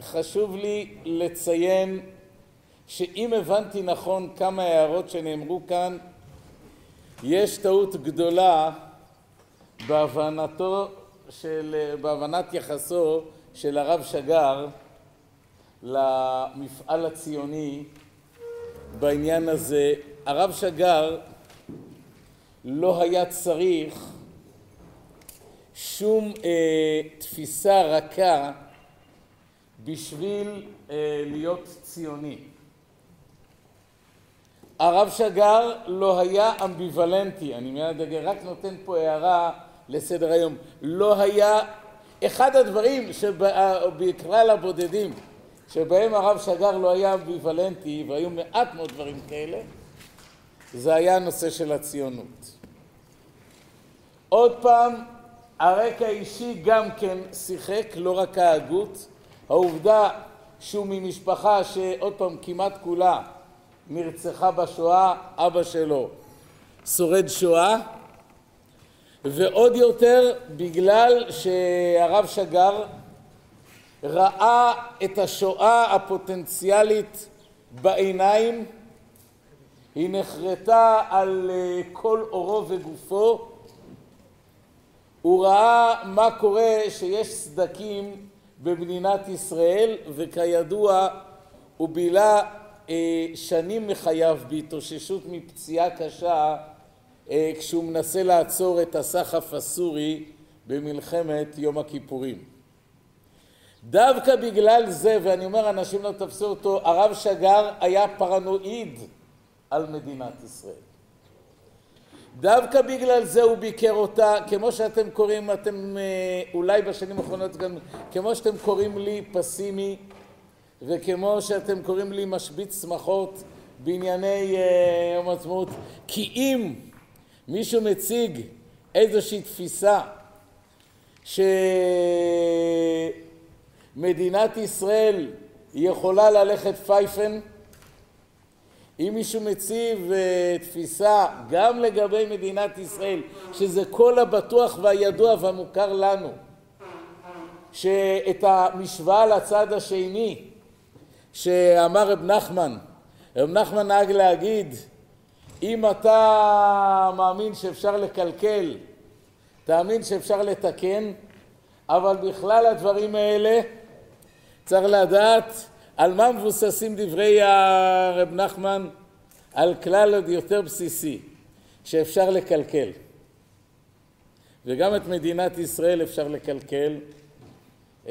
חשוב לי לציין שאם הבנתי נכון כמה הערות שנאמרו כאן, יש טעות גדולה בהבנתו של, בהבנת יחסו של הרב שגר למפעל הציוני בעניין הזה. הרב שגר לא היה צריך שום אה, תפיסה רכה בשביל אה, להיות ציוני. הרב שגר לא היה אמביוולנטי, אני מיד רק נותן פה הערה לסדר היום, לא היה, אחד הדברים שבכלל הבודדים שבהם הרב שגר לא היה אמביוולנטי, והיו מעט מאוד דברים כאלה, זה היה הנושא של הציונות. עוד פעם, הרקע האישי גם כן שיחק, לא רק ההגות. העובדה שהוא ממשפחה שעוד פעם כמעט כולה נרצחה בשואה, אבא שלו שורד שואה, ועוד יותר בגלל שהרב שגר ראה את השואה הפוטנציאלית בעיניים, היא נחרטה על אה, כל עורו וגופו, הוא ראה מה קורה שיש סדקים במדינת ישראל וכידוע הוא בילה אה, שנים מחייו בהתאוששות מפציעה קשה אה, כשהוא מנסה לעצור את הסחף הסורי במלחמת יום הכיפורים. דווקא בגלל זה, ואני אומר אנשים לא תפסו אותו, הרב שגר היה פרנואיד על מדינת ישראל. דווקא בגלל זה הוא ביקר אותה, כמו שאתם קוראים, אתם אה, אולי בשנים האחרונות גם, כמו שאתם קוראים לי פסימי, וכמו שאתם קוראים לי משבית שמחות בענייני אה, יום העצמאות, כי אם מישהו מציג איזושהי תפיסה שמדינת ישראל יכולה ללכת פייפן, אם מישהו מציב uh, תפיסה גם לגבי מדינת ישראל, שזה כל הבטוח והידוע והמוכר לנו, שאת המשוואה לצד השני, שאמר רב נחמן, רב נחמן נהג להגיד, אם אתה מאמין שאפשר לקלקל, תאמין שאפשר לתקן, אבל בכלל הדברים האלה צריך לדעת על מה מבוססים דברי הרב נחמן? על כלל עוד יותר בסיסי, שאפשר לקלקל. וגם את מדינת ישראל אפשר לקלקל.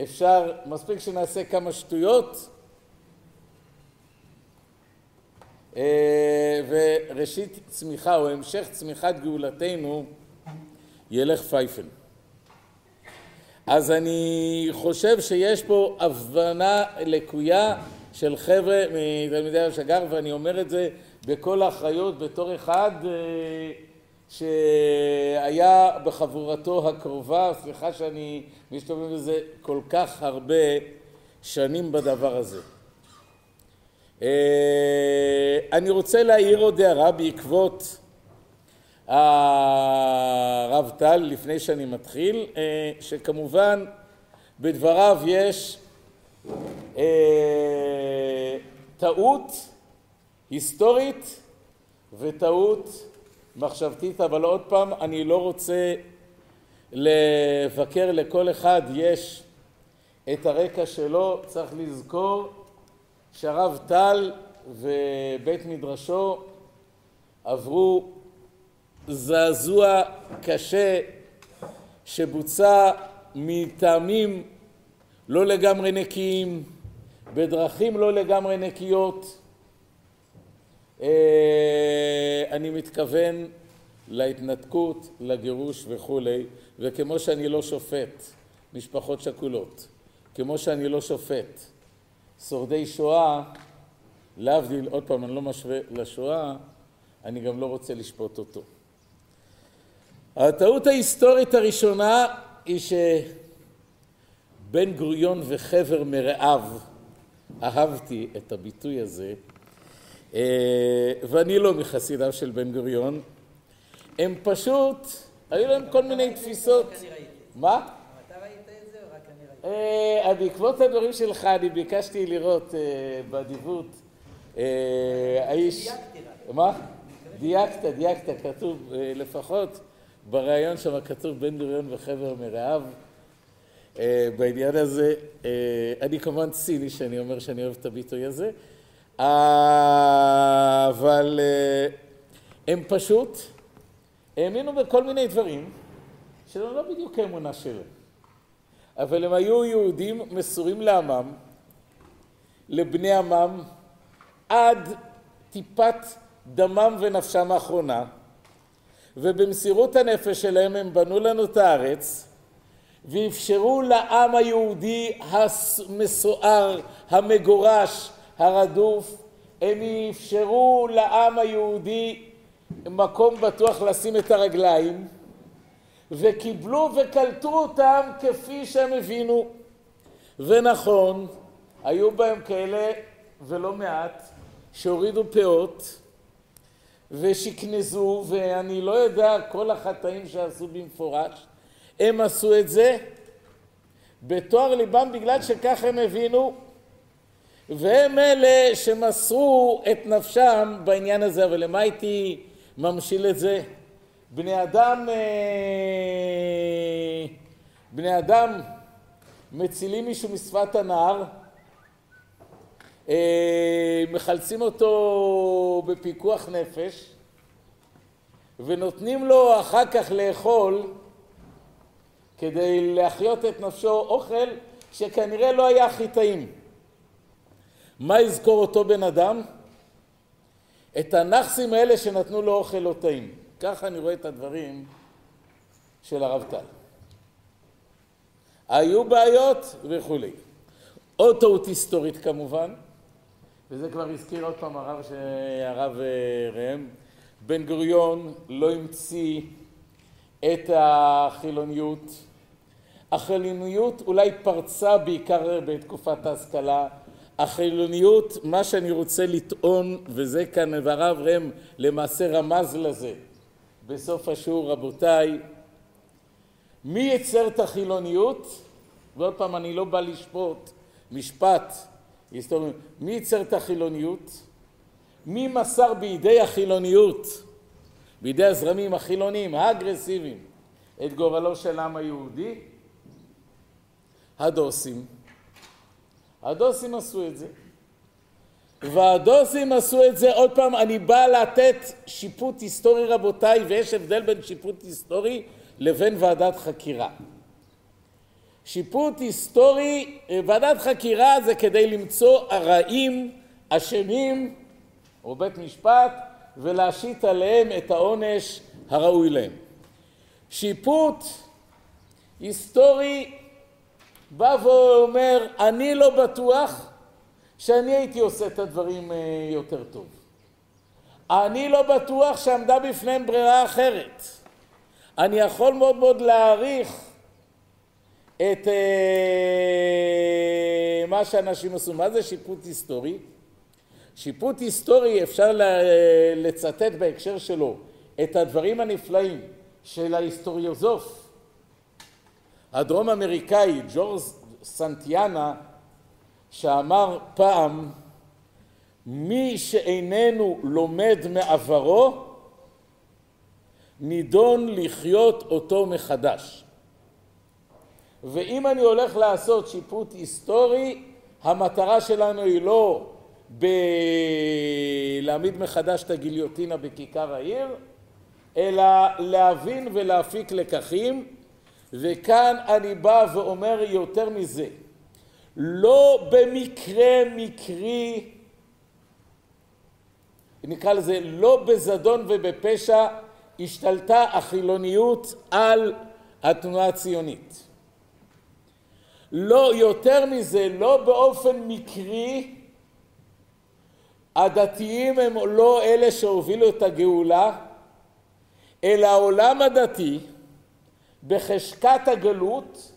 אפשר, מספיק שנעשה כמה שטויות, אה, וראשית צמיחה או המשך צמיחת גאולתנו ילך פייפן. אז אני חושב שיש פה הבנה לקויה של חבר'ה מתלמידי השגר, ואני אומר את זה בכל האחריות בתור אחד אה, שהיה בחבורתו הקרובה, סליחה שאני מסתובב בזה כל כך הרבה שנים בדבר הזה. אה, אני רוצה להעיר עוד הערה בעקבות הרב טל, לפני שאני מתחיל, אה, שכמובן בדבריו יש אה, טעות היסטורית וטעות מחשבתית, אבל עוד פעם, אני לא רוצה לבקר, לכל אחד יש את הרקע שלו, צריך לזכור שהרב טל ובית מדרשו עברו זעזוע קשה שבוצע מטעמים לא לגמרי נקיים, בדרכים לא לגמרי נקיות. אה, אני מתכוון להתנתקות, לגירוש וכולי, וכמו שאני לא שופט משפחות שכולות, כמו שאני לא שופט שורדי שואה, להבדיל, עוד פעם, אני לא משווה לשואה, אני גם לא רוצה לשפוט אותו. הטעות ההיסטורית הראשונה היא שבן גוריון וחבר מרעיו, אהבתי את הביטוי הזה, אה, ואני לא מחסידיו של בן גוריון, הם פשוט, היו להם כל מיני תפיסות. מה? אה, בעקבות הדברים שלך אני ביקשתי לראות אה, באדיבות האיש... מה? דייקת, דייקת, כתוב לפחות בריאיון שם כתוב בן גוריון וחבר מרעיו בעניין הזה. אני כמובן ציני שאני אומר שאני אוהב את הביטוי הזה, אבל הם פשוט האמינו בכל מיני דברים שזה לא בדיוק האמונה שלהם. אבל הם היו יהודים מסורים לעמם, לבני עמם, עד טיפת דמם ונפשם האחרונה, ובמסירות הנפש שלהם הם בנו לנו את הארץ, ואפשרו לעם היהודי המסוער, המגורש, הרדוף, הם אפשרו לעם היהודי מקום בטוח לשים את הרגליים, וקיבלו וקלטו אותם כפי שהם הבינו. ונכון, היו בהם כאלה ולא מעט שהורידו פאות ושכנזו, ואני לא יודע כל החטאים שעשו במפורש, הם עשו את זה בתואר ליבם בגלל שכך הם הבינו, והם אלה שמסרו את נפשם בעניין הזה, אבל למה הייתי ממשיל את זה? בני אדם, אה, בני אדם מצילים מישהו משפת הנהר, אה, מחלצים אותו בפיקוח נפש ונותנים לו אחר כך לאכול כדי להחיות את נפשו אוכל שכנראה לא היה הכי טעים. מה יזכור אותו בן אדם? את הנכסים האלה שנתנו לו אוכל לא טעים. ככה אני רואה את הדברים של הרב טל. היו בעיות וכולי. עוד טעות היסטורית כמובן, וזה כבר הזכיר עוד פעם הרב, ש... הרב אה, ראם, בן גוריון לא המציא את החילוניות. החילוניות אולי פרצה בעיקר בתקופת ההשכלה, החילוניות, מה שאני רוצה לטעון, וזה כאן, והרב ראם למעשה רמז לזה, בסוף השיעור, רבותיי, מי ייצר את החילוניות? ועוד פעם, אני לא בא לשפוט משפט היסטורי, מי ייצר את החילוניות? מי מסר בידי החילוניות, בידי הזרמים החילוניים, האגרסיביים, את גורלו של העם היהודי? הדוסים. הדוסים עשו את זה. והדוסים עשו את זה, עוד פעם, אני בא לתת שיפוט היסטורי רבותיי, ויש הבדל בין שיפוט היסטורי לבין ועדת חקירה. שיפוט היסטורי, ועדת חקירה זה כדי למצוא הרעים, אשמים, או בית משפט, ולהשית עליהם את העונש הראוי להם. שיפוט היסטורי בא ואומר, אני לא בטוח שאני הייתי עושה את הדברים אה, יותר טוב. אני לא בטוח שעמדה בפניהם ברירה אחרת. אני יכול מאוד מאוד להעריך את אה, מה שאנשים עשו. מה זה שיפוט היסטורי? שיפוט היסטורי אפשר לצטט בהקשר שלו את הדברים הנפלאים של ההיסטוריוזוף הדרום אמריקאי ג'ורג' סנטיאנה שאמר פעם מי שאיננו לומד מעברו נידון לחיות אותו מחדש. ואם אני הולך לעשות שיפוט היסטורי, המטרה שלנו היא לא בלהעמיד מחדש את הגיליוטינה בכיכר העיר, אלא להבין ולהפיק לקחים, וכאן אני בא ואומר יותר מזה, לא במקרה מקרי, נקרא לזה לא בזדון ובפשע, השתלטה החילוניות על התנועה הציונית. לא יותר מזה, לא באופן מקרי, הדתיים הם לא אלה שהובילו את הגאולה, אלא העולם הדתי בחשקת הגלות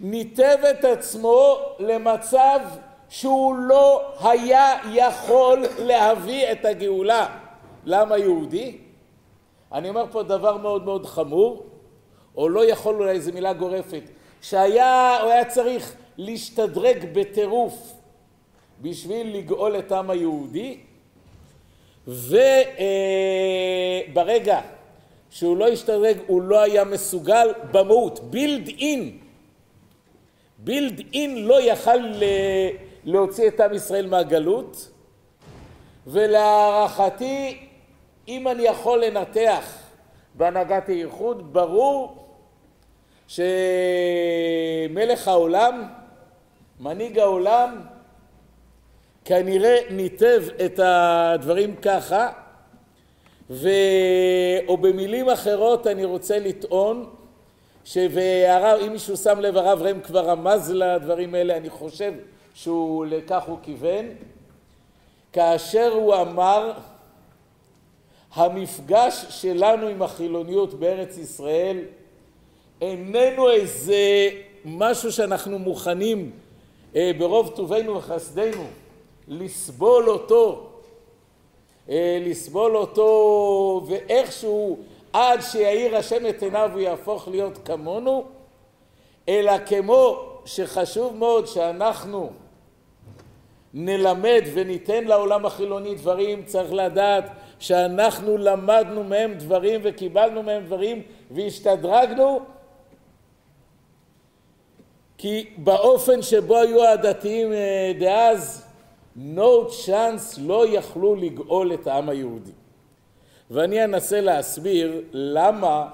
ניתב את עצמו למצב שהוא לא היה יכול להביא את הגאולה לעם היהודי. אני אומר פה דבר מאוד מאוד חמור, או לא יכול אולי, זו מילה גורפת, שהיה, הוא היה צריך להשתדרג בטירוף בשביל לגאול את העם היהודי, וברגע שהוא לא השתדרג הוא לא היה מסוגל במהות, בילד אין, בילד אין לא יכל להוציא את עם ישראל מהגלות, ולהערכתי אם אני יכול לנתח בהנהגת הייחוד, ברור שמלך העולם, מנהיג העולם, כנראה ניתב את הדברים ככה, ו... או במילים אחרות אני רוצה לטעון, שהרב, אם מישהו שם לב, הרב ראם כבר רמז לדברים האלה, אני חושב שהוא לכך הוא כיוון, כאשר הוא אמר המפגש שלנו עם החילוניות בארץ ישראל איננו איזה משהו שאנחנו מוכנים אה, ברוב טובנו וחסדנו לסבול אותו, אה, לסבול אותו ואיכשהו עד שיאיר השם את עיניו הוא יהפוך להיות כמונו, אלא כמו שחשוב מאוד שאנחנו נלמד וניתן לעולם החילוני דברים, צריך לדעת שאנחנו למדנו מהם דברים וקיבלנו מהם דברים והשתדרגנו כי באופן שבו היו הדתיים אה, דאז no chance לא יכלו לגאול את העם היהודי. ואני אנסה להסביר למה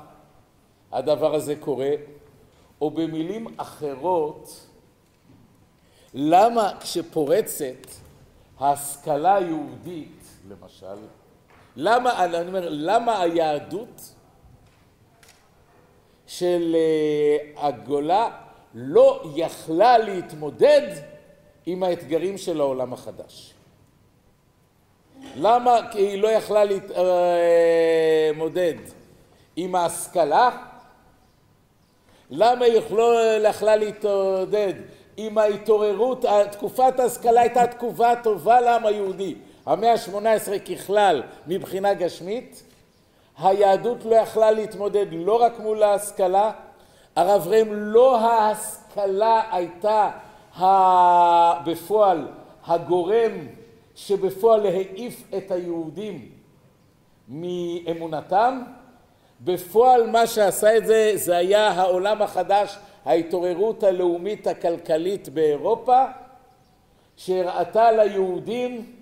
הדבר הזה קורה, או במילים אחרות, למה כשפורצת ההשכלה היהודית, למשל, למה, אני אומר, למה היהדות של אה, הגולה לא יכלה להתמודד עם האתגרים של העולם החדש? למה היא לא יכלה להתמודד עם ההשכלה? למה היא לא יכלה להתמודד עם ההתעוררות, תקופת ההשכלה הייתה תקופה טובה לעם היהודי. המאה ה-18 ככלל מבחינה גשמית, היהדות לא יכלה להתמודד לא רק מול ההשכלה, הרב ראם לא ההשכלה הייתה בפועל הגורם שבפועל העיף את היהודים מאמונתם, בפועל מה שעשה את זה זה היה העולם החדש, ההתעוררות הלאומית הכלכלית באירופה שהראתה ליהודים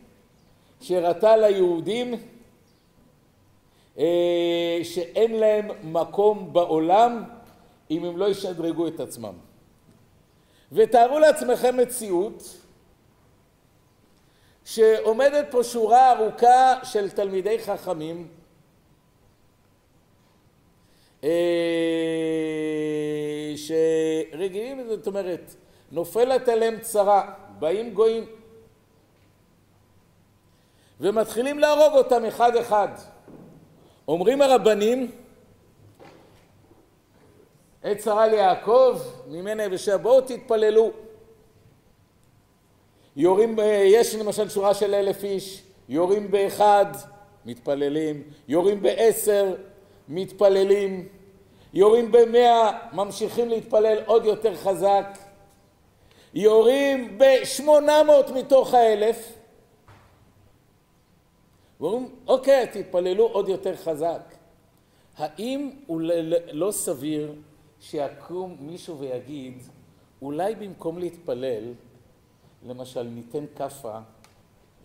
שהראתה ליהודים אה, שאין להם מקום בעולם אם הם לא ישדרגו את עצמם. ותארו לעצמכם מציאות שעומדת פה שורה ארוכה של תלמידי חכמים אה, שרגילים, זאת אומרת, נופלת עליהם צרה, באים גויים ומתחילים להרוג אותם אחד אחד. אומרים הרבנים, עת שרה ליעקב, ממנה יבשה, בואו תתפללו. יורים, יש למשל שורה של אלף איש, יורים באחד, מתפללים, יורים בעשר, מתפללים, יורים במאה, ממשיכים להתפלל עוד יותר חזק, יורים בשמונה מאות מתוך האלף, ואומרים, אוקיי, תתפללו עוד יותר חזק. האם הוא לא סביר שיקום מישהו ויגיד, אולי במקום להתפלל, למשל, ניתן כאפה,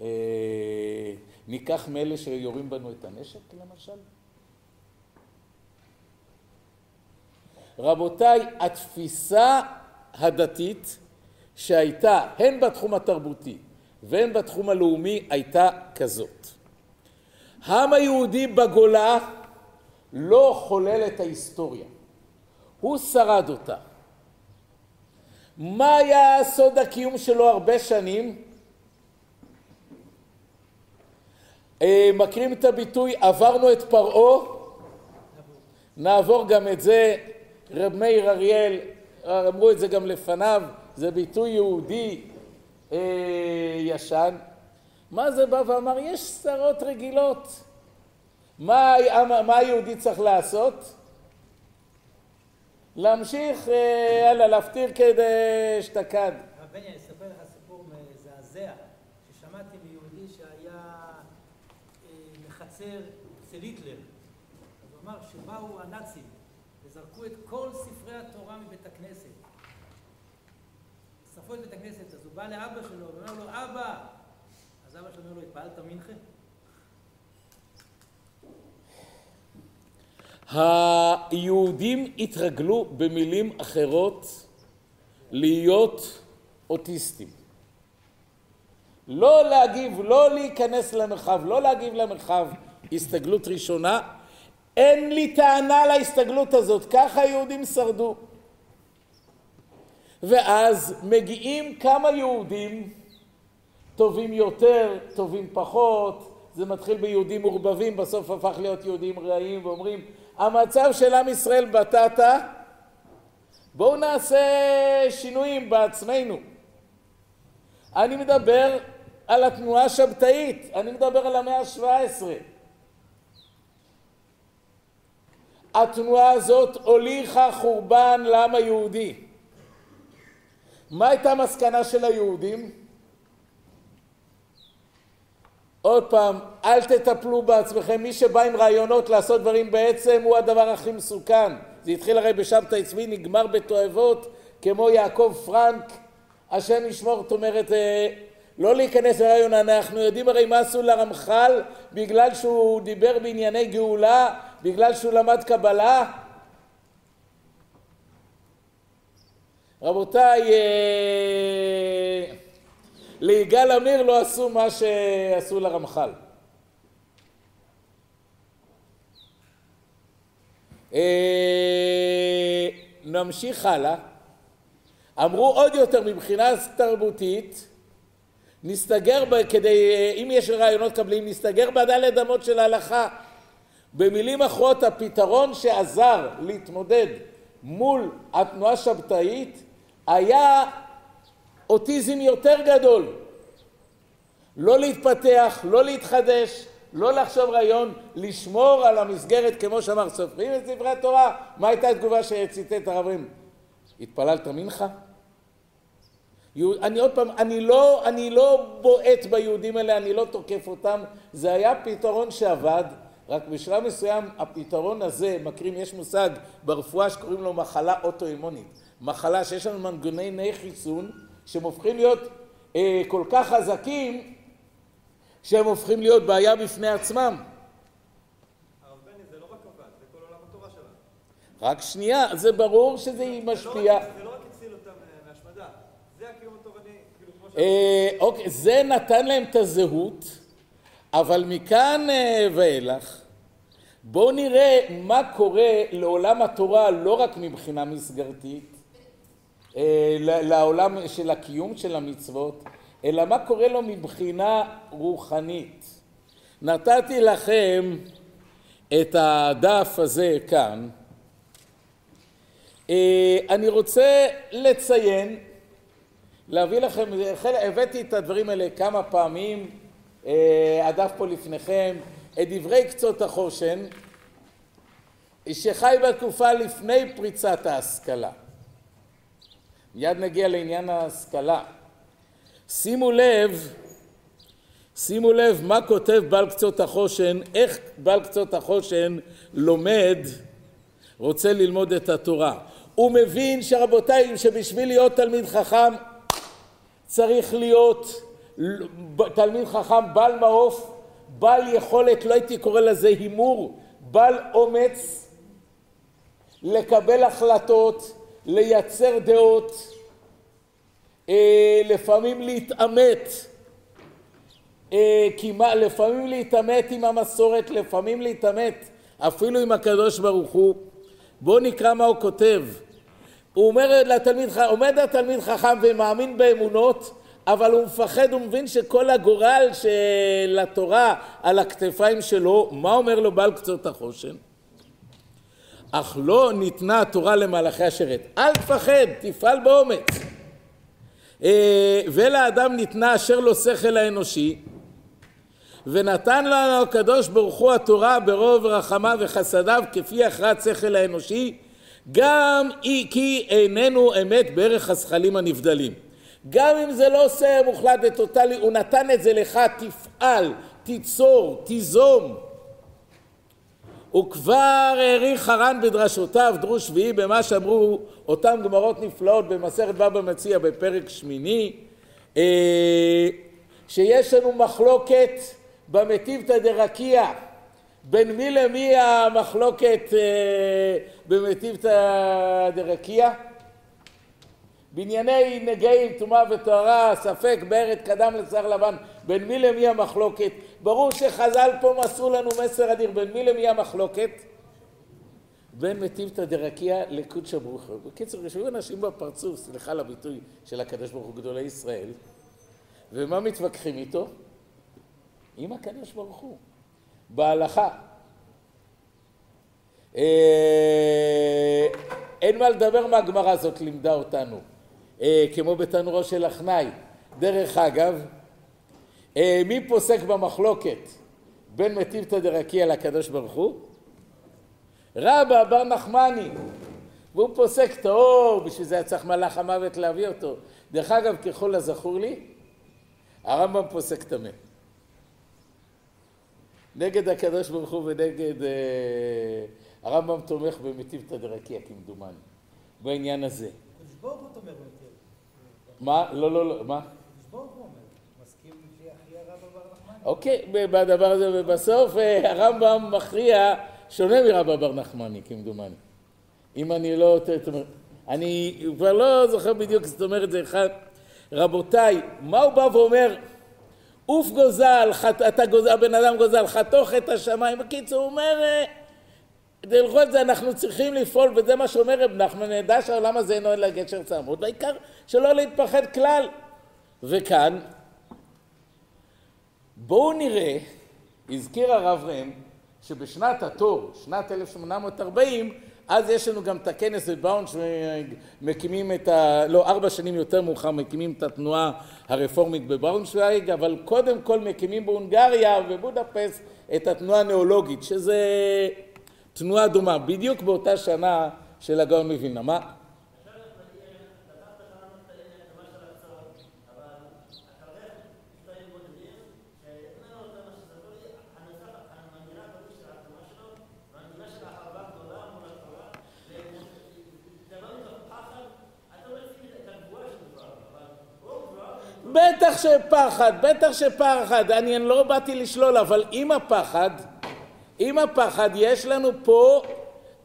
אה, ניקח מאלה שיורים בנו את הנשק, למשל? רבותיי, התפיסה הדתית שהייתה הן בתחום התרבותי והן בתחום הלאומי הייתה כזאת. העם היהודי בגולה לא חולל את ההיסטוריה, הוא שרד אותה. מה היה סוד הקיום שלו הרבה שנים? אה, מכירים את הביטוי עברנו את פרעה, נעבור גם את זה, רב מאיר אריאל, אמרו את זה גם לפניו, זה ביטוי יהודי אה, ישן. מה זה בא ואמר? יש שרות רגילות. מה, מה היהודי צריך לעשות? להמשיך, יאללה, להפטיר כדאשתקד. הרב בני, אני אספר לך סיפור מזעזע, ששמעתי מיהודי שהיה אה, מחצר אצל היטלר. אז הוא אמר שבאו הנאצים וזרקו את כל ספרי התורה מבית הכנסת. שרפו את בית הכנסת, אז הוא בא לאבא שלו ואומר לו, אבא! אז אבא שלו אומר לו, התפעלת מנחה? היהודים התרגלו במילים אחרות להיות אוטיסטים. לא להגיב, לא להיכנס למרחב, לא להגיב למרחב, הסתגלות ראשונה. אין לי טענה להסתגלות הזאת, ככה היהודים שרדו. ואז מגיעים כמה יהודים, טובים יותר, טובים פחות, זה מתחיל ביהודים מעורבבים, בסוף הפך להיות יהודים רעים ואומרים המצב של עם ישראל בטטה, בואו נעשה שינויים בעצמנו. אני מדבר על התנועה השבתאית, אני מדבר על המאה ה-17. התנועה הזאת הוליכה חורבן לעם היהודי. מה הייתה המסקנה של היהודים? עוד פעם, אל תטפלו בעצמכם, מי שבא עם רעיונות לעשות דברים בעצם הוא הדבר הכי מסוכן. זה התחיל הרי בשבתאי צבי, נגמר בתועבות, כמו יעקב פרנק, השם ישמור, זאת אומרת, אה, לא להיכנס לרעיון, אנחנו יודעים הרי מה עשו לרמח"ל בגלל שהוא דיבר בענייני גאולה, בגלל שהוא למד קבלה. רבותיי, אה, ליגאל עמיר לא עשו מה שעשו לרמח"ל. אה, נמשיך הלאה. אמרו עוד יותר מבחינה תרבותית, נסתגר, ב, כדי, אם יש רעיונות קבליים, נסתגר בדלת אמות של ההלכה. במילים אחרות, הפתרון שעזר להתמודד מול התנועה השבתאית היה אוטיזם יותר גדול. לא להתפתח, לא להתחדש, לא לחשוב רעיון, לשמור על המסגרת כמו שאמר, סופרים את ספרי התורה. מה הייתה התגובה שציטט הרב רים? התפללת מנחה? אני עוד פעם, אני לא, אני לא בועט ביהודים האלה, אני לא תוקף אותם, זה היה פתרון שעבד, רק בשלב מסוים הפתרון הזה, מכירים, יש מושג ברפואה שקוראים לו מחלה אוטואימונית, מחלה שיש לנו מנגנוני חיסון שהם הופכים להיות אה, כל כך חזקים שהם הופכים להיות בעיה בפני עצמם. הרב בני, זה לא רק עבד, זה כל עולם התורה שלנו. רק שנייה, זה ברור שזה לא משפיע. זה לא רק הציל אותם אה, מהשמדה, זה הקיום התורני, כאילו כמו ש... אה, אוקיי, זה נתן להם את הזהות, אבל מכאן אה, ואילך, בואו נראה מה קורה לעולם התורה לא רק מבחינה מסגרתית, לעולם של הקיום של המצוות, אלא מה קורה לו מבחינה רוחנית. נתתי לכם את הדף הזה כאן. אה, אני רוצה לציין, להביא לכם, הבאתי את הדברים האלה כמה פעמים, אה, הדף פה לפניכם, את דברי קצות החושן, שחי בתקופה לפני פריצת ההשכלה. מיד נגיע לעניין ההשכלה. שימו לב, שימו לב מה כותב בעל קצות החושן, איך בעל קצות החושן לומד, רוצה ללמוד את התורה. הוא מבין שרבותיי, שבשביל להיות תלמיד חכם צריך להיות תלמיד חכם בעל מעוף, בעל יכולת, לא הייתי קורא לזה הימור, בעל אומץ לקבל החלטות, לייצר דעות, אה, לפעמים להתעמת, אה, לפעמים להתעמת עם המסורת, לפעמים להתעמת אפילו עם הקדוש ברוך הוא. בואו נקרא מה הוא כותב. הוא אומר לתלמיד, עומד התלמיד חכם ומאמין באמונות, אבל הוא מפחד, הוא מבין שכל הגורל של התורה על הכתפיים שלו, מה אומר לו בעל קצות החושן? אך לא ניתנה התורה למלאכי השרת. אל תפחד, תפעל באומץ. אה, ולאדם ניתנה אשר לו שכל האנושי, ונתן לנו הקדוש ברוך הוא התורה ברוב רחמיו וחסדיו כפי הכרעת שכל האנושי, גם כי איננו אמת בערך הזכלים הנבדלים. גם אם זה לא עושה מוחלט וטוטאלי, הוא נתן את זה לך, תפעל, תיצור, תיזום. הוא כבר העריך הר"ן בדרשותיו, דרוש שביעי, במה שאמרו אותם גמרות נפלאות במסכת בבא מציע בפרק שמיני, אה, שיש לנו מחלוקת במטיבתא דרקיע. בין מי למי המחלוקת אה, במטיבתא דרקיע? בענייני נגעים, טומאה וטהרה, ספק בארץ קדם לשיער לבן, בין מי למי המחלוקת? ברור שחז"ל פה מסרו לנו מסר אדיר, בין מי למי המחלוקת? בין מטיבתא דרקיע לקודשא ברוך הוא. בקיצור, יושבים אנשים בפרצוף, סליחה על הביטוי של הקדוש ברוך הוא גדולי ישראל, ומה מתווכחים איתו? עם הקדוש ברוך הוא. בהלכה. אה, אין מה לדבר מה הגמרא הזאת לימדה אותנו, אה, כמו בתנורו של אחנאי. דרך אגב, אה, מי פוסק במחלוקת בין מטיבתא דרקיע לקדוש ברוך הוא? רבא בר נחמני, והוא פוסק טהור, בשביל זה היה צריך מלאך המוות להביא אותו. דרך אגב, ככל הזכור לי, הרמב"ם פוסק טמא. נגד הקדוש ברוך הוא ונגד... אה, הרמב"ם תומך במטיבתא דרקיע כמדומני, בעניין הזה. הקדוש ברוך הוא תומך. מה? לא, לא, לא, מה? אוקיי, בדבר הזה, ובסוף אה, הרמב"ם מכריע שונה מרבא בר נחמני, כמדומני. אם אני לא... אני כבר לא זוכר בדיוק, זאת אומרת, זה אחד... רבותיי, מה הוא בא ואומר? עוף גוזל, אתה גוזל, הבן אדם גוזל, חתוך את השמיים. בקיצור, הוא אומר, אה, תלכו את זה, אנחנו צריכים לפעול, וזה מה שאומר רב נחמן, נדע שהעולם הזה אינו אלא גשר צמוד, והעיקר שלא להתפחד כלל. וכאן, בואו נראה, הזכיר הרב ראם, שבשנת התור, שנת 1840, אז יש לנו גם את הכנס בבראונשוויג, מקימים את ה... לא, ארבע שנים יותר מאוחר מקימים את התנועה הרפורמית בבראונשוויג, אבל קודם כל מקימים בהונגריה ובודפסט את התנועה הנאולוגית, שזה תנועה דומה, בדיוק באותה שנה של הגאון מווילנה. מה? בטח שפחד, בטח שפחד, אני לא באתי לשלול, אבל עם הפחד, עם הפחד, יש לנו פה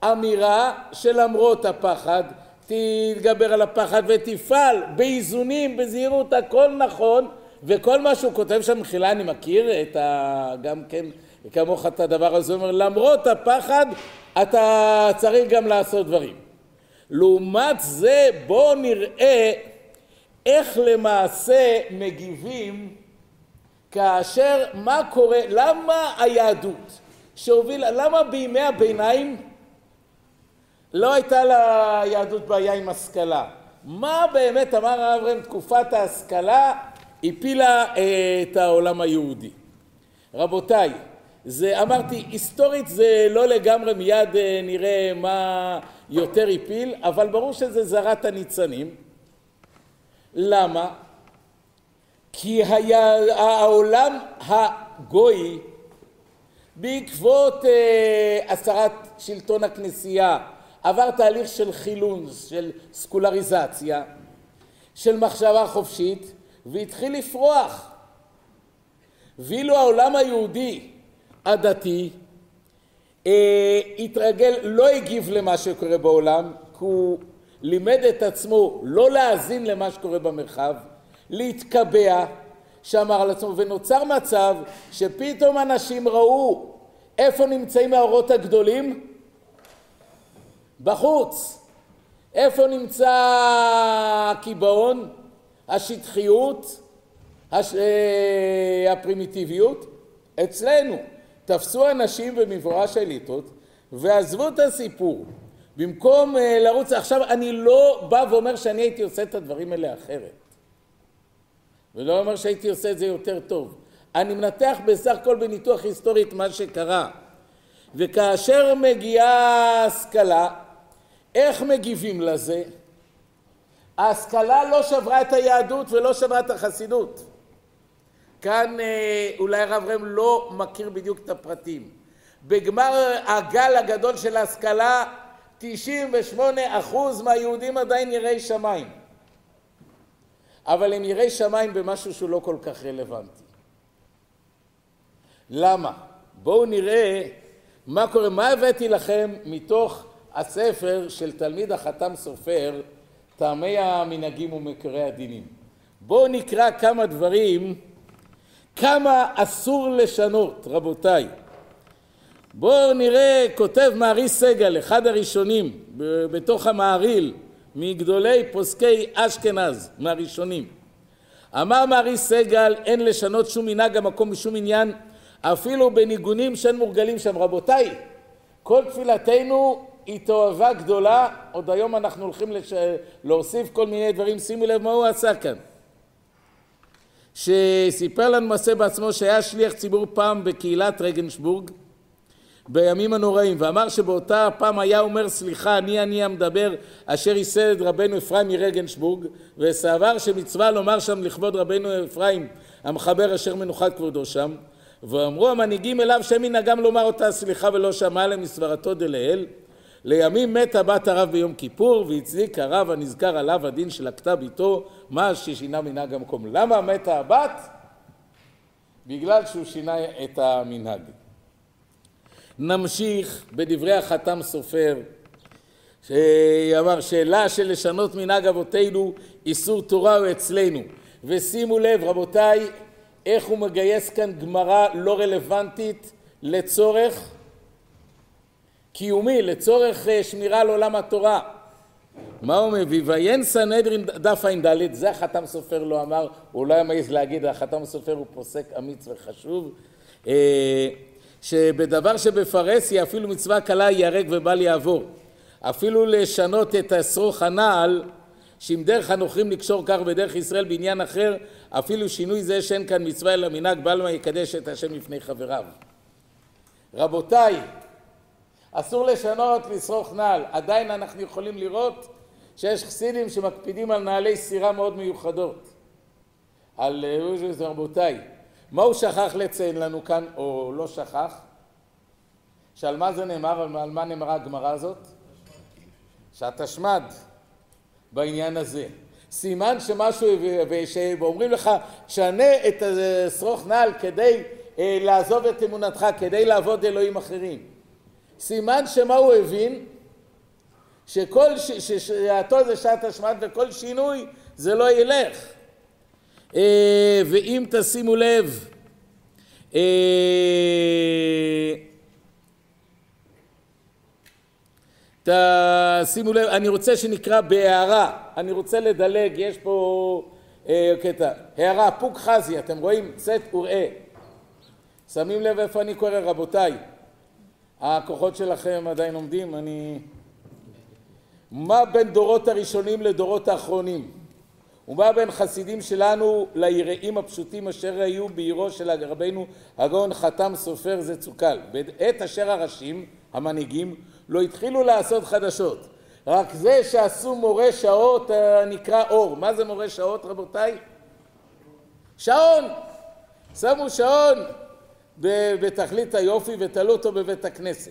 אמירה שלמרות הפחד, תתגבר על הפחד ותפעל באיזונים, בזהירות, הכל נכון, וכל מה שהוא כותב שם, מחילה, אני מכיר את ה... גם כן, כמוך את הדבר הזה, הוא אומר, למרות הפחד, אתה צריך גם לעשות דברים. לעומת זה, בואו נראה איך למעשה מגיבים כאשר, מה קורה, למה היהדות שהובילה, למה בימי הביניים לא הייתה ליהדות בעיה עם השכלה? מה באמת אמר הרב רם, תקופת ההשכלה הפילה אה, את העולם היהודי? רבותיי, זה אמרתי, היסטורית זה לא לגמרי מיד אה, נראה מה יותר הפיל, אבל ברור שזה זרת הניצנים. למה? כי היה, העולם הגוי בעקבות אה, הסרת שלטון הכנסייה עבר תהליך של חילון, של סקולריזציה, של מחשבה חופשית והתחיל לפרוח. ואילו העולם היהודי הדתי אה, התרגל, לא הגיב למה שקורה בעולם, כי הוא לימד את עצמו לא להאזין למה שקורה במרחב, להתקבע, שאמר על עצמו, ונוצר מצב שפתאום אנשים ראו איפה נמצאים האורות הגדולים? בחוץ. איפה נמצא הקיבעון, השטחיות, הש... אה, הפרימיטיביות? אצלנו. תפסו אנשים במבואש האליטות ועזבו את הסיפור. במקום אה, לרוץ, עכשיו אני לא בא ואומר שאני הייתי עושה את הדברים האלה אחרת. ולא אומר שהייתי עושה את זה יותר טוב. אני מנתח בסך הכל בניתוח היסטורי את מה שקרה. וכאשר מגיעה השכלה, איך מגיבים לזה? ההשכלה לא שברה את היהדות ולא שברה את החסידות. כאן אה, אולי הרב רם לא מכיר בדיוק את הפרטים. בגמר הגל הגדול של ההשכלה 98% מהיהודים עדיין יראי שמיים. אבל הם יראי שמיים במשהו שהוא לא כל כך רלוונטי. למה? בואו נראה מה קורה, מה הבאתי לכם מתוך הספר של תלמיד החתם סופר, טעמי המנהגים ומקרי הדינים. בואו נקרא כמה דברים, כמה אסור לשנות, רבותיי. בואו נראה, כותב מערי סגל, אחד הראשונים בתוך המעריל, מגדולי פוסקי אשכנז, מהראשונים. אמר מערי סגל, אין לשנות שום מנהג המקום משום עניין, אפילו בניגונים שאין מורגלים שם. רבותיי, כל תפילתנו היא תועבה גדולה, עוד היום אנחנו הולכים לש... להוסיף כל מיני דברים, שימו לב מה הוא עשה כאן. שסיפר לנו מעשה בעצמו שהיה שליח ציבור פעם בקהילת רגנשבורג בימים הנוראים ואמר שבאותה פעם היה אומר סליחה אני אני המדבר אשר ייסד רבנו אפרים מרגנשבורג וסבר שמצווה לומר שם לכבוד רבנו אפרים המחבר אשר מנוחת כבודו שם ואמרו המנהיגים אליו שמנהגם לומר אותה סליחה ולא שמע להם מסברתו דלעיל לימים מתה בת הרב ביום כיפור והצדיק הרב הנזכר עליו הדין של הכתב איתו מה ששינה מנהג המקום. למה מתה הבת? בגלל שהוא שינה את המנהג. נמשיך בדברי החתם סופר שאמר שאלה של לשנות מנהג אבותינו איסור תורה הוא אצלנו ושימו לב רבותיי איך הוא מגייס כאן גמרא לא רלוונטית לצורך קיומי, לצורך אה, שמירה על עולם התורה. מה הוא מביא? ויין סנהדרין דף ע"ד, זה החתם סופר לא אמר, הוא לא היה מעז להגיד, החתם סופר הוא פוסק אמיץ וחשוב, אה, שבדבר שבפרהסיה אפילו מצווה קלה ייהרג ובל יעבור. אפילו לשנות את השרוך הנעל, שאם דרך הנוכרים לקשור כך בדרך ישראל בעניין אחר, אפילו שינוי זה שאין כאן מצווה אלא מנהג בלמה יקדש את השם לפני חבריו. רבותיי, אסור לשנות לשרוך נעל, עדיין אנחנו יכולים לראות שיש חסידים שמקפידים על נעלי סירה מאוד מיוחדות. על אה, רבותיי, מה הוא שכח לציין לנו כאן, או לא שכח? שעל מה זה נאמר, על מה נאמרה הגמרא הזאת? שהתשמ"ד בעניין הזה. סימן שמשהו, ואומרים לך, שנה את השרוך נעל כדי אה, לעזוב את אמונתך, כדי לעבוד אלוהים אחרים. סימן שמה הוא הבין? שכל, ששעתו זה שעת השמעת וכל שינוי זה לא ילך. אה, ואם תשימו לב, אה, תשימו לב, אני רוצה שנקרא בהערה, אני רוצה לדלג, יש פה אה, קטע, הערה, פוק חזי, אתם רואים? צאת וראה. שמים לב איפה אני קורא רבותיי? הכוחות שלכם עדיין עומדים, אני... מה בין דורות הראשונים לדורות האחרונים? ומה בין חסידים שלנו ליראים הפשוטים אשר היו בעירו של רבינו הגאון חתם סופר זה צוקל? בעת אשר הראשים, המנהיגים, לא התחילו לעשות חדשות. רק זה שעשו מורה שעות אה, נקרא אור. מה זה מורה שעות רבותיי? שעון! שמו שעון בתכלית היופי ותלו אותו בבית הכנסת.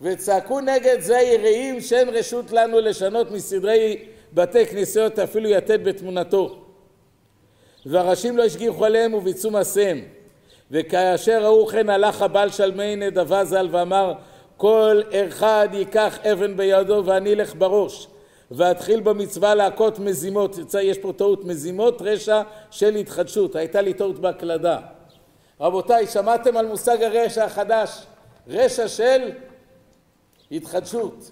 וצעקו נגד זה יראים שאין רשות לנו לשנות מסדרי בתי כנסיות אפילו יתד בתמונתו. והראשים לא השגיחו עליהם וביצעו מעשיהם. וכאשר ראו כן הלך הבעל שלמי נדבה ז"ל ואמר כל אחד ייקח אבן בידו ואני אלך בראש ואתחיל במצווה להכות מזימות, יש פה טעות, מזימות רשע של התחדשות, הייתה לי טעות בהקלדה. רבותיי, שמעתם על מושג הרשע החדש? רשע של התחדשות.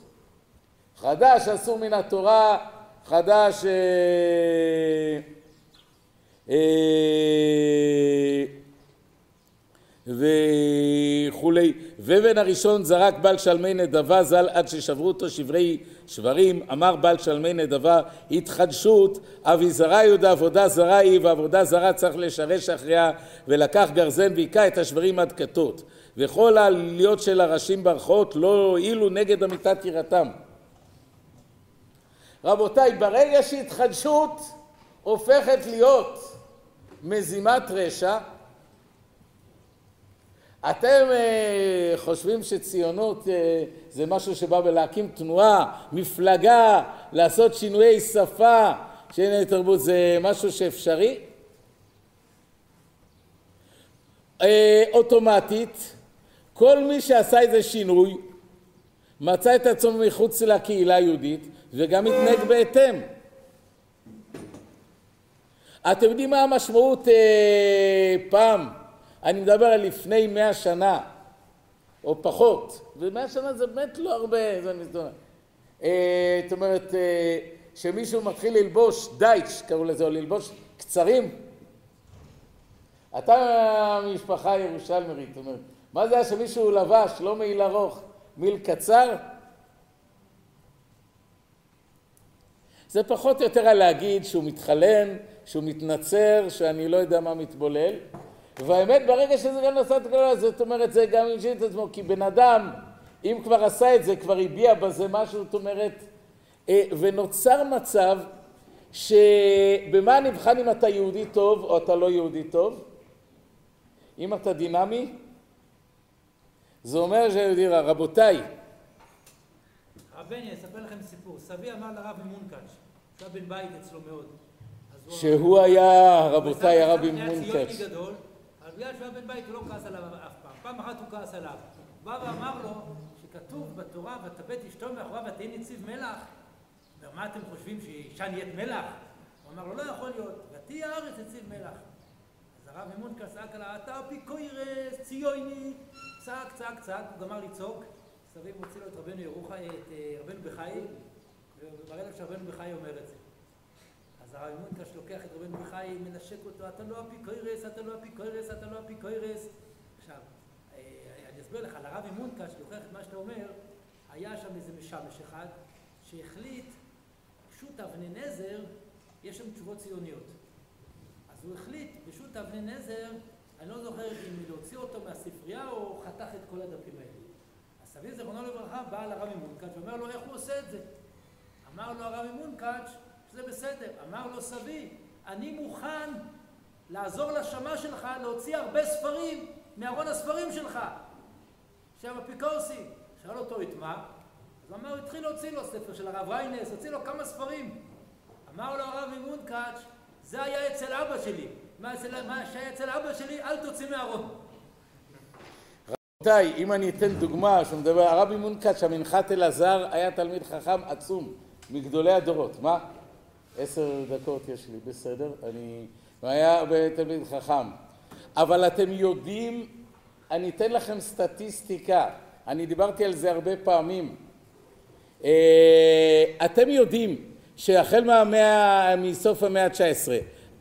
חדש אסור מן התורה, חדש... אה, אה, וכולי. ובן הראשון זרק בעל שלמי נדבה ז"ל עד ששברו אותו שברי שברים, אמר בעל שלמי נדבה התחדשות, אביזרה היא עוד עבודה זרה היא ועבודה זרה צריך לשרש אחריה ולקח גרזן והיכה את השברים עד כתות וכל העליות של הראשים ברכות לא הועילו נגד אמיתת יראתם. רבותיי, ברגע שהתחדשות הופכת להיות מזימת רשע, אתם uh, חושבים שציונות uh, זה משהו שבא בלהקים תנועה, מפלגה, לעשות שינויי שפה, שינוי תרבות, זה משהו שאפשרי? Uh, אוטומטית, כל מי שעשה איזה שינוי, מצא את עצמו מחוץ לקהילה היהודית וגם התנהג בהתאם. אתם יודעים מה המשמעות אה, פעם? אני מדבר על לפני מאה שנה, או פחות, ומאה שנה זה באמת לא הרבה, זה מתונה. אה, זאת אומרת, אה, שמישהו מתחיל ללבוש דייטש, קראו לזה, או ללבוש קצרים. אתה משפחה ירושלמרית, זאת אומרת, מה זה היה שמישהו לבש, לא מעיל ארוך, מעיל קצר? זה פחות או יותר על להגיד שהוא מתחלן, שהוא מתנצר, שאני לא יודע מה מתבולל. והאמת, ברגע שזה גם נעשה את כל זאת אומרת, זה גם המשיך את עצמו, כי בן אדם, אם כבר עשה את זה, כבר הביע בזה משהו, זאת אומרת, אה, ונוצר מצב שבמה נבחן אם אתה יהודי טוב או אתה לא יהודי טוב? אם אתה דינמי, זה אומר שהיהודי. רבותיי, בני, אספר לכם סיפור. סבי אמר לרב ממונקאץ', שהיה בן בית אצלו מאוד. אז הוא- שהוא היה, רבותיי, מונקץ'. גדול, אבל בגלל שהוא היה בן בית הוא לא כעס עליו אף פעם. פעם אחת הוא כעס עליו. הוא בא ואמר לו שכתוב בתורה, ותבט אשתו מאחוריו ותהי נציב מלח. הוא אומר, מה אתם חושבים, שאישה נהיית מלח? הוא אמר לו, לא יכול להיות, ותהי הארץ נציב מלח. אז הרב ממונקה צעק עליו, אתה אפיקוירס, ציוני, צעק, צעק, צעק, הוא גמר לצעוק. סביב מוציא לו את רבנו ירוחי, את אה, רבנו בחי, ומראה לו שרבנו בחי אומר את זה. אז הרב מונקש לוקח את רבנו בחי, מנשק אותו, אתה לא אפיקוירס, אתה לא אפיקוירס, אתה לא אפיקוירס. עכשיו, אה, אני אסביר לך, לרב מונקש, להוכיח את מה שאתה אומר, היה שם איזה משמש אחד, שהחליט, שו"ת אבני נזר, יש שם תשובות ציוניות. אז הוא החליט, בשו"ת אבני נזר, אני לא זוכר אם להוציא אותו מהספרייה או חתך את כל הדפים האלה. סבי זיכרונו לברכה בא לרב ממונקץ' ואומר לו איך הוא עושה את זה. אמר לו הרב ממונקץ' שזה בסדר. אמר לו סבי, אני מוכן לעזור לשמה שלך להוציא הרבה ספרים מארון הספרים שלך. שם אפיקורסי. שאל אותו את מה? אז הוא אמר, התחיל להוציא לו ספר של הרב ריינס, הוציא לו כמה ספרים. אמר לו הרב ממונקץ', זה היה אצל אבא שלי. מה, אצל, מה שהיה אצל אבא שלי, אל תוציא מהארון. רבותיי, אם אני אתן דוגמה, שהוא מדבר, הרבי מונקאץ', המנחת אלעזר, היה תלמיד חכם עצום, מגדולי הדורות. מה? עשר דקות יש לי, בסדר? אני... הוא היה תלמיד חכם. אבל אתם יודעים, אני אתן לכם סטטיסטיקה, אני דיברתי על זה הרבה פעמים. אה, אתם יודעים שהחל מהמאה, מסוף המאה ה-19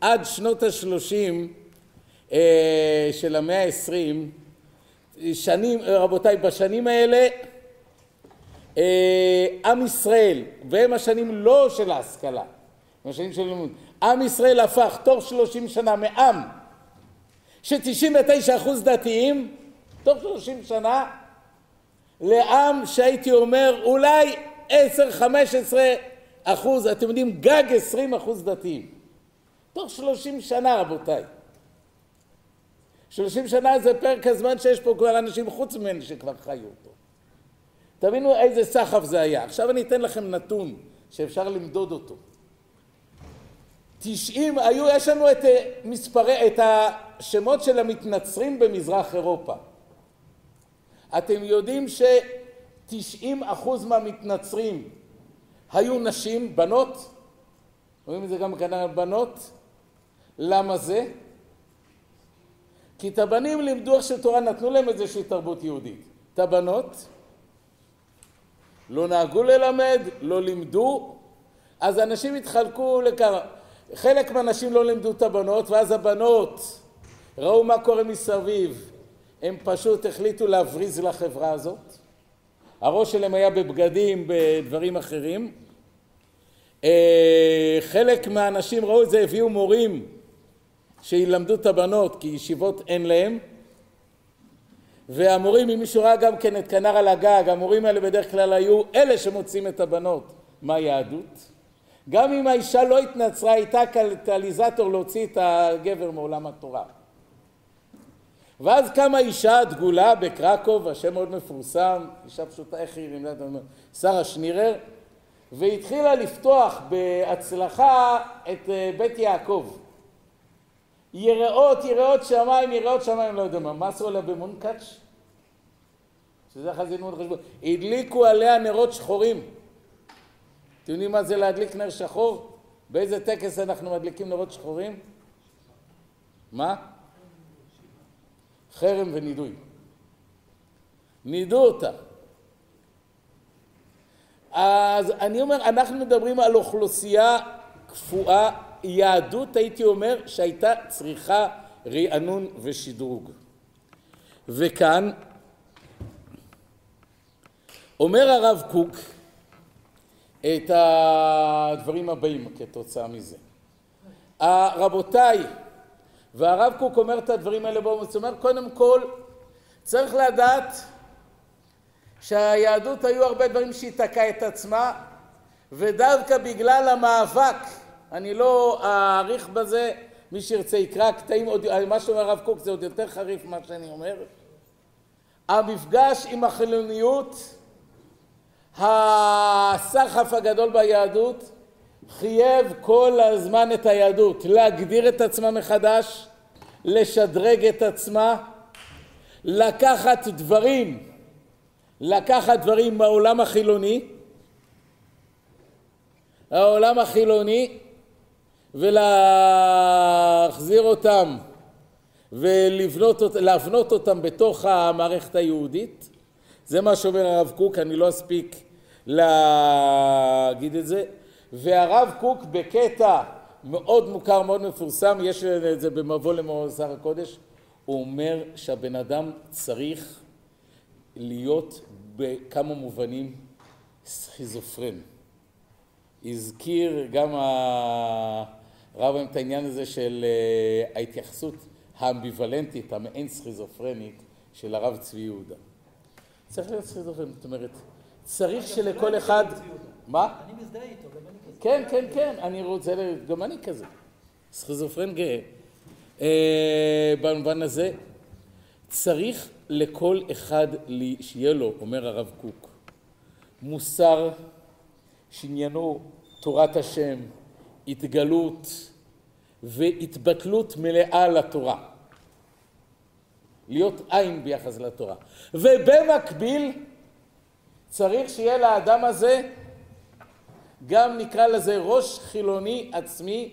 עד שנות ה-30 אה, של המאה ה-20, שנים, רבותיי, בשנים האלה אה, עם ישראל, והם השנים לא של ההשכלה, הם השנים של לימוד, עם ישראל הפך תוך שלושים שנה מעם שתשעים ותשע אחוז דתיים, תוך שלושים שנה, לעם שהייתי אומר אולי עשר, חמש עשרה אחוז, אתם יודעים, גג עשרים אחוז דתיים. תוך שלושים שנה, רבותיי. שלושים שנה זה פרק הזמן שיש פה כבר אנשים חוץ ממני שכבר חיו אותו. תבינו איזה סחף זה היה. עכשיו אני אתן לכם נתון שאפשר למדוד אותו. תשעים, היו, יש לנו את מספרי, את השמות של המתנצרים במזרח אירופה. אתם יודעים שתשעים אחוז מהמתנצרים היו נשים, בנות, רואים את זה גם על בנות? למה זה? כי את הבנים לימדו איך שתורה, נתנו להם איזושהי תרבות יהודית. את הבנות לא נהגו ללמד, לא לימדו, אז אנשים התחלקו לכמה. חלק מהאנשים לא לימדו את הבנות, ואז הבנות ראו מה קורה מסביב. הם פשוט החליטו להבריז לחברה הזאת. הראש שלהם היה בבגדים, בדברים אחרים. חלק מהאנשים ראו את זה, הביאו מורים שילמדו את הבנות, כי ישיבות אין להם. והמורים, אם מישהו ראה גם כן את כנר על הגג, המורים האלה בדרך כלל היו אלה שמוצאים את הבנות מהיהדות. גם אם האישה לא התנצרה, הייתה קטליזטור להוציא את הגבר מעולם התורה. ואז קמה אישה דגולה בקרקוב, השם מאוד מפורסם, אישה פשוטה, איך היא נמדת, שרה שנירר, והתחילה לפתוח בהצלחה את אה, בית יעקב. יראות, יראות שמיים, יראות שמיים, לא יודע מה, מה עשו עליה במונקאץ'? שזה זה ללמוד חשבון. הדליקו עליה נרות שחורים. אתם יודעים מה זה להדליק נר שחור? באיזה טקס אנחנו מדליקים נרות שחורים? מה? חרם ונידוי. נידו אותה. אז אני אומר, אנחנו מדברים על אוכלוסייה קפואה, יהדות הייתי אומר שהייתה צריכה רענון ושדרוג. וכאן אומר הרב קוק את הדברים הבאים כתוצאה מזה. רבותיי, והרב קוק אומר את הדברים האלה בו, זאת אומרת, קודם כל צריך לדעת שהיהדות היו הרבה דברים שהיא תקעה את עצמה ודווקא בגלל המאבק, אני לא אאריך בזה, מי שירצה יקרא קטעים, עוד, מה שאומר הרב קוק זה עוד יותר חריף ממה שאני אומר, המפגש עם החילוניות הסחף הגדול ביהדות חייב כל הזמן את היהדות. להגדיר את עצמה מחדש, לשדרג את עצמה, לקחת דברים, לקחת דברים מהעולם החילוני, העולם החילוני, ולהחזיר אותם ולהבנות אותם בתוך המערכת היהודית זה מה שאומר הרב קוק, אני לא אספיק להגיד את זה. והרב קוק בקטע מאוד מוכר, מאוד מפורסם, יש את זה במבוא למוסר הקודש, הוא אומר שהבן אדם צריך להיות בכמה מובנים סכיזופרן. הזכיר גם הרב את העניין הזה של אה, ההתייחסות האמביוולנטית, המעין סכיזופרנית של הרב צבי יהודה. צריך להיות סכיזופרן, זאת אומרת, צריך שלכל אחד... מה? אני מזדהה איתו, גם אני כזה. כן, כן, כן, אני רוצה, גם אני כזה. סכיזופרן גאה. אה, במובן הזה, צריך לכל אחד שיהיה לו, אומר הרב קוק, מוסר שעניינו תורת השם, התגלות והתבטלות מלאה לתורה. להיות עין ביחס לתורה. ובמקביל צריך שיהיה לאדם הזה גם נקרא לזה ראש חילוני עצמי,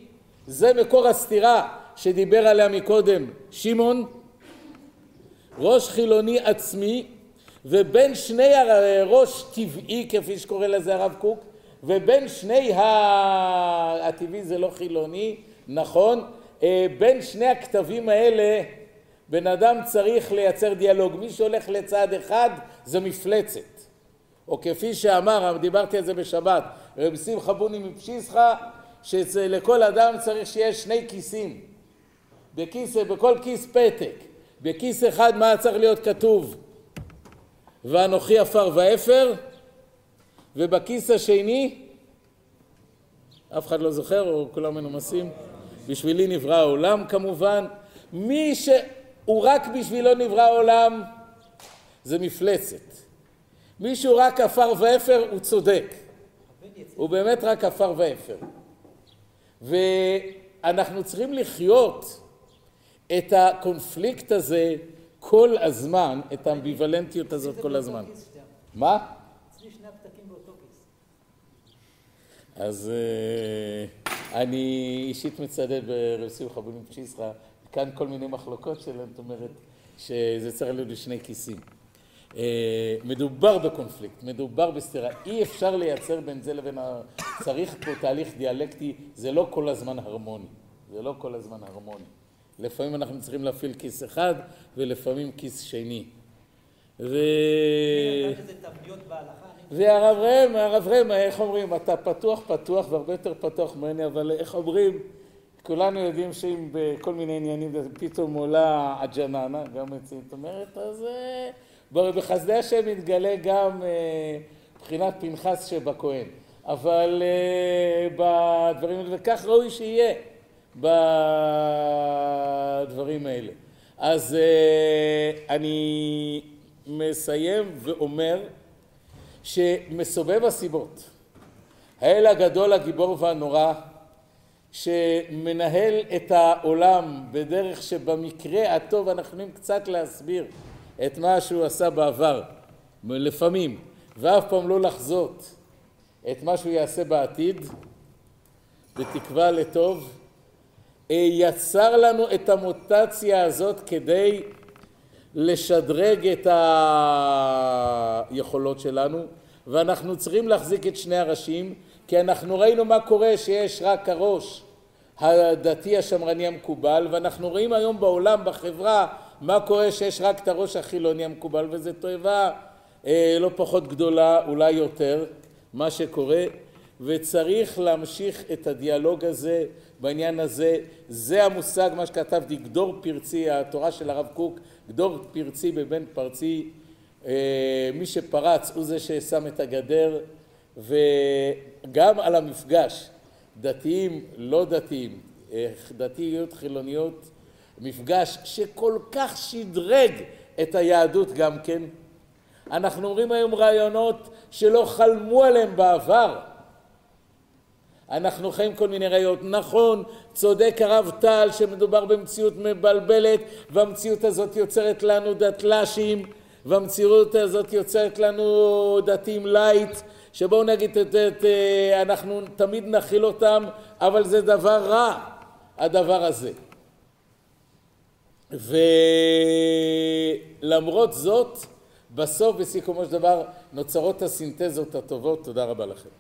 זה מקור הסתירה שדיבר עליה מקודם שמעון, ראש חילוני עצמי ובין שני הראש טבעי כפי שקורא לזה הרב קוק ובין שני הטבעי זה לא חילוני נכון אה, בין שני הכתבים האלה בן אדם צריך לייצר דיאלוג. מי שהולך לצד אחד זה מפלצת. או כפי שאמר, דיברתי על זה בשבת, רב שמחה בוני מפשיסחה, שלכל אדם צריך שיהיה שני כיסים. בכיס, בכל כיס פתק. בכיס אחד מה צריך להיות כתוב? ואנוכי עפר ואפר, ובכיס השני, אף אחד לא זוכר או כולם מנומסים? בשבילי נברא העולם כמובן. מי ש... הוא רק בשבילו נברא העולם, זה מפלצת. מישהו רק עפר ואפר, הוא צודק. הוא באמת רק עפר ואפר. ואנחנו צריכים לחיות את הקונפליקט הזה כל הזמן, את האמביוולנטיות הזאת כל הזמן. מה? אצלי שני הפתקים באותו כיס. אז אה, אני אישית מצדד ברב שמחה בונים פצ'יסחה כאן כל מיני מחלוקות שלהם, זאת אומרת שזה צריך להיות לשני כיסים. אה, מדובר בקונפליקט, מדובר בסתירה, אי אפשר לייצר בין זה לבין. צריך פה תהליך דיאלקטי, זה לא כל הזמן הרמוני, זה לא כל הזמן הרמוני. לפעמים אנחנו צריכים להפעיל כיס אחד ולפעמים כיס שני. ו... והרב ראם, הרב ראם, איך אומרים, אתה פתוח פתוח והרבה יותר פתוח ממני, אבל איך אומרים, כולנו יודעים שאם בכל מיני עניינים פתאום עולה הג'ננה, גם אצלי, זאת אומרת, אז בחסדי השם מתגלה גם מבחינת פנחס שבכהן. אבל בדברים האלה, וכך ראוי שיהיה בדברים האלה. אז אני מסיים ואומר שמסובב הסיבות, האל הגדול, הגיבור והנורא, שמנהל את העולם בדרך שבמקרה הטוב אנחנו יכולים קצת להסביר את מה שהוא עשה בעבר, לפעמים, ואף פעם לא לחזות את מה שהוא יעשה בעתיד, בתקווה לטוב, יצר לנו את המוטציה הזאת כדי לשדרג את היכולות שלנו, ואנחנו צריכים להחזיק את שני הראשים, כי אנחנו ראינו מה קורה שיש רק הראש הדתי השמרני המקובל, ואנחנו רואים היום בעולם, בחברה, מה קורה שיש רק את הראש החילוני המקובל, וזו תועבה אה, לא פחות גדולה, אולי יותר, מה שקורה, וצריך להמשיך את הדיאלוג הזה בעניין הזה. זה המושג, מה שכתבתי, גדור פרצי, התורה של הרב קוק, גדור פרצי בבן פרצי, מי שפרץ הוא זה ששם את הגדר, וגם על המפגש, דתיים, לא דתיים, אה, דתיות, חילוניות, מפגש שכל כך שדרג את היהדות גם כן. אנחנו אומרים היום רעיונות שלא חלמו עליהם בעבר. אנחנו חיים כל מיני ראיות. נכון, צודק הרב טל שמדובר במציאות מבלבלת והמציאות הזאת יוצרת לנו דתל"שים והמציאות הזאת יוצרת לנו דתיים light שבואו נגיד, את, את, אנחנו תמיד נכיל אותם אבל זה דבר רע הדבר הזה. ולמרות זאת בסוף בסיכומו של דבר נוצרות הסינתזות הטובות. תודה רבה לכם.